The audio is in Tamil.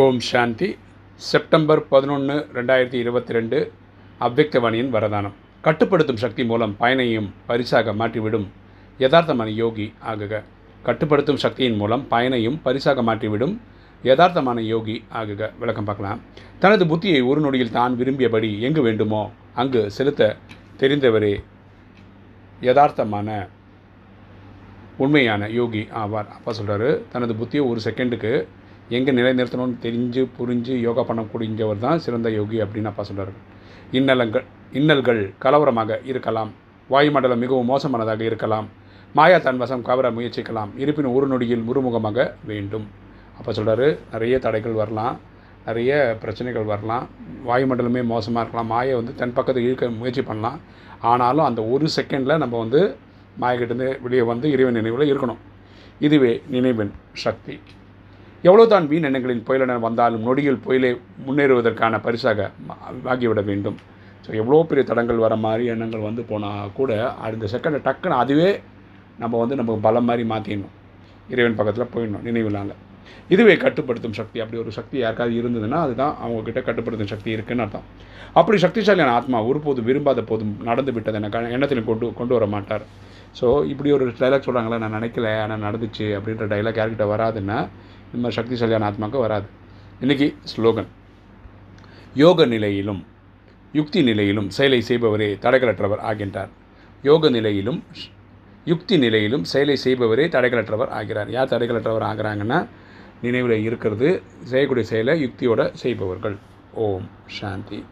ஓம் சாந்தி. செப்டம்பர் பதினொன்று ரெண்டாயிரத்தி இருபத்தி ரெண்டு அவ்வக்தவாணியின் வரதானம். கட்டுப்படுத்தும் சக்தி மூலம் பயனையும் பரிசாக மாற்றிவிடும் யதார்த்தமான யோகி ஆகுக. கட்டுப்படுத்தும் சக்தியின் மூலம் பயனையும் பரிசாக மாற்றிவிடும் யதார்த்தமான யோகி ஆகுக. விளக்கம் பார்க்கலாம். தனது புத்தியை ஒரு நொடியில் தான் விரும்பியபடி எங்கு வேண்டுமோ அங்கு செலுத்த தெரிந்தவரே யதார்த்தமான உண்மையான யோகி ஆவார். அப்பா சொல்கிறாரு தனது புத்தியை ஒரு செகண்டுக்கு எங்கே நிலைநிறுத்தணும்னு தெரிஞ்சு புரிஞ்சு யோகா பண்ணக்கூடியவர் தான் சிறந்த யோகி அப்படின்னு அப்பா சொல்கிறார் இன்னலங்கள் இன்னல்கள் கலவரமாக இருக்கலாம். வாயுமண்டலம் மிகவும் மோசமானதாக இருக்கலாம். மாயா தன் வசம் கவர முயற்சிக்கலாம். இருப்பினும் ஒரு நொடியில் முருமுகமாக வேண்டும். அப்போ சொல்கிறாரு நிறைய தடைகள் வரலாம். நிறைய பிரச்சனைகள் வரலாம். வாயுமண்டலமே மோசமாக இருக்கலாம். மாயை வந்து தன் பக்கத்தில் இழுக்க முயற்சி பண்ணலாம். ஆனாலும் அந்த ஒரு செகண்டில் நம்ம வந்து மாயக்கிட்டேருந்து வெளியே வந்து இறைவன் நினைவில் இருக்கணும். இதுவே நினைவின் சக்தி. எவ்வளோ தான் வீண் எண்ணங்களின் புயலென வந்தாலும் நொடியில் புயலை முன்னேறுவதற்கான பரிசாக ஆகிவிட வேண்டும். ஸோ எவ்வளோ பெரிய தடங்கள் வர மாதிரி எண்ணங்கள் வந்து போனால் கூட அடுத்த செகண்டை டக்குன்னு அதுவே நம்ம வந்து நம்ம பலம் மாதிரி மாற்றிடணும் இறைவன் பக்கத்தில் போயிடணும் நினைவில்லாங்க இதுவே கட்டுப்படுத்தும் சக்தி. அப்படி ஒரு சக்தி யாருக்காவது இருந்ததுன்னா அதுதான் அவங்கக்கிட்ட கட்டுப்படுத்தும் சக்தி இருக்குன்னு அர்த்தம். அப்படி சக்திசாலியான ஆத்மா ஒருபோதும் விரும்பாத போதும் நடந்து விட்டது எனக்கு எண்ணத்தில் கொண்டு கொண்டு வர மாட்டார். ஸோ இப்படி ஒரு டைலாக் சொல்கிறாங்களே நான் நினைக்கல ஆனால் நடந்துச்சு அப்படின்ற டைலாக் யார்கிட்ட வராதுன்னா இந்த மாதிரி சக்திசாலியான ஆத்மாவுக்கு வராது. இன்றைக்கி ஸ்லோகன். யோக நிலையிலும் யுக்தி நிலையிலும் செயலை செய்பவரே தடைகளற்றவர் ஆகின்றார். யோக நிலையிலும் யுக்தி நிலையிலும் செயலை செய்பவரே தடைகளற்றவர் ஆகிறார். யார் தடைகளற்றவர் ஆகிறாங்கன்னா நினைவில் இருக்கிறது செய்யக்கூடிய செயலை யுக்தியோட செய்பவர்கள். ஓம் சாந்தி.